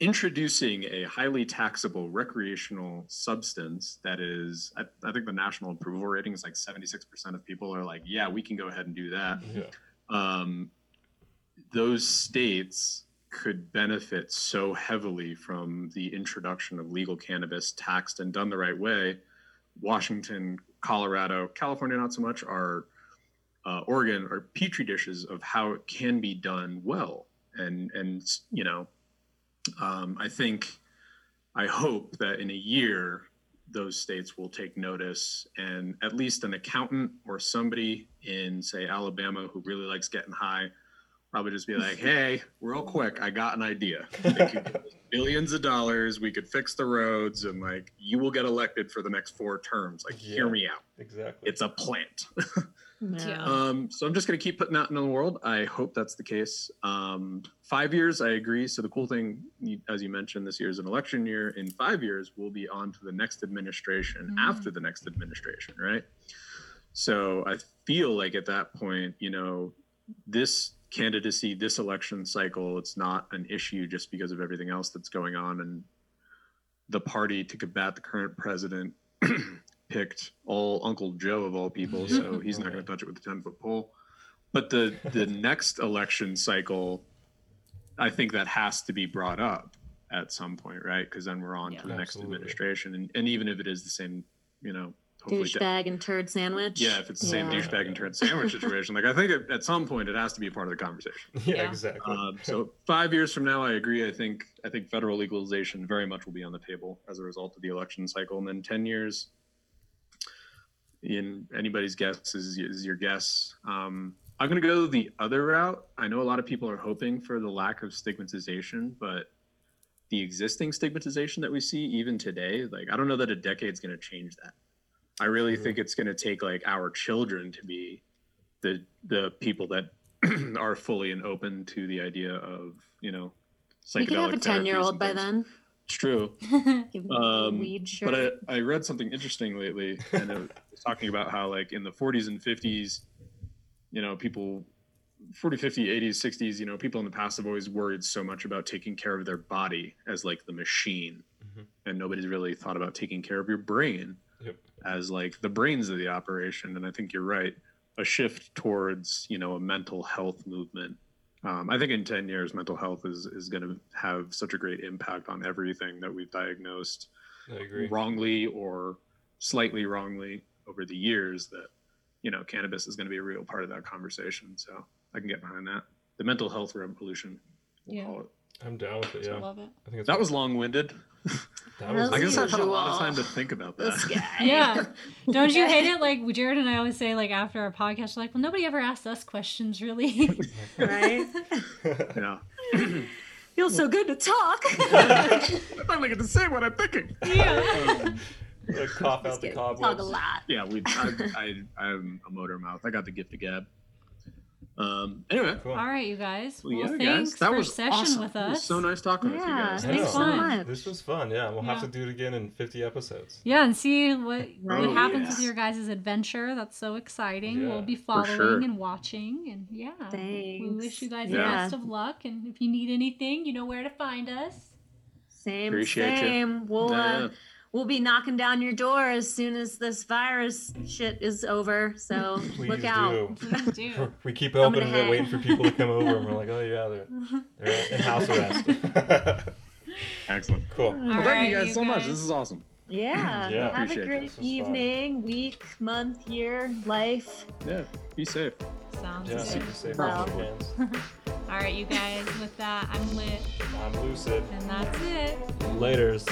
introducing a highly taxable recreational substance that is, I, I think the national approval rating is like 76% of people are like, yeah, we can go ahead and do that Yeah. um, those states could benefit so heavily from the introduction of legal cannabis taxed and done the right way. Washington, Colorado, California, not so much, are uh, Oregon are petri dishes of how it can be done well. And and you know, um, I think, I hope that in a year those states will take notice and at least an accountant or somebody in say alabama who really likes getting high probably just be like hey real quick i got an idea. They could give us billions of dollars. We could fix the roads and like you will get elected for the next four terms. Like hear me out. Exactly. it's a plant Yeah. um, so I'm just going to keep putting that into the world. I hope that's the case. Um, five years, I agree. So the cool thing, as you mentioned, this year is an election year. In five years, we'll be on to the next administration Mm. after the next administration, right? So I feel like at that point, you know, this candidacy, this election cycle, it's not an issue just because of everything else that's going on. And the party to combat the current president picked all Uncle Joe of all people, so he's not going to touch it with a ten foot pole. But the the next election cycle, I think that has to be brought up at some point, right? Because then we're on Yeah. to the next administration, and, and even if it is the same, you know, hopefully. de- Douchebag and turd sandwich. yeah, if it's the same Yeah. douchebag and turn sandwich situation, like I think at, at some point it has to be a part of the conversation. Yeah, Yeah. exactly. Um, so five years from now, I agree. I think I think federal legalization very much will be on the table as a result of the election cycle, and then ten years. In anybody's guess is, is your guess. Um, I'm going to go the other route. I know a lot of people are hoping for the lack of stigmatization, but the existing stigmatization that we see even today, like I don't know that a decade's going to change that. I really Mhm. think it's going to take like our children to be the the people that are fully and open to the idea of you know We could have a psychedelic ten year old by then. It's true. Give him a Um, weed shirt. But I, I read something interesting lately, and it was talking about how, like, in the 40s and 50s, you know, people, 40, 50, 80s, 60s, you know, people in the past have always worried so much about taking care of their body as, like, the machine. Mhm. And nobody's really thought about taking care of your brain Yep. as, like, the brains of the operation. And I think you're right. A shift towards, you know, a mental health movement. Um, I think in 10 years, mental health is, is going to have such a great impact on everything that we've diagnosed wrongly or slightly wrongly over the years that you know cannabis is going to be a real part of that conversation so i can get behind that the mental health revolution we'll Yeah. call it I'm down with it. Yeah, I Yeah, love it. I think it's, that was long-winded that was. i guess i've had a lot of time to think about that this guy. Yeah. Don't you hate it? Like Jared and I always say, like after our podcast, we're like, well, nobody ever asks us questions, really. right? yeah Feels so good to talk. i finally get to say what i'm thinking yeah. Um, Like cough out the kidding. Talk a lot. yeah we I, I i'm a motor mouth i got the gift of gab Um, anyway, Cool. All right, you guys. well, Well, yeah, thanks guys, that for was session awesome. with It was us. so nice talking with you guys. I Thanks know. so much. This was fun. Yeah, we'll have to do it again in 50 episodes. Yeah, and see what what Oh, happens yes. with your guys' adventure. That's so exciting. Yeah, we'll be following sure. and watching, and yeah. We wish you guys Yeah. the best of luck, and if you need anything, you know where to find us. Same, Appreciate ya. same. We'll Yeah. uh, we'll be knocking down your door as soon as this virus shit is over. So Please look out. do. Do. We keep Coming opening it, waiting for people to come over, and we're like, oh yeah, they're, they're in house arrest. Excellent. cool. Well, thank right, you guys you so much. This is awesome. Yeah. Yeah. Have a Appreciate it. great This was fun. evening, week, month, year, life. Yeah. Be safe. Sounds Yeah, good. super safe Well. with your hands. All right, you guys. With that, I'm lit, I'm lucid. and that's it. Laters.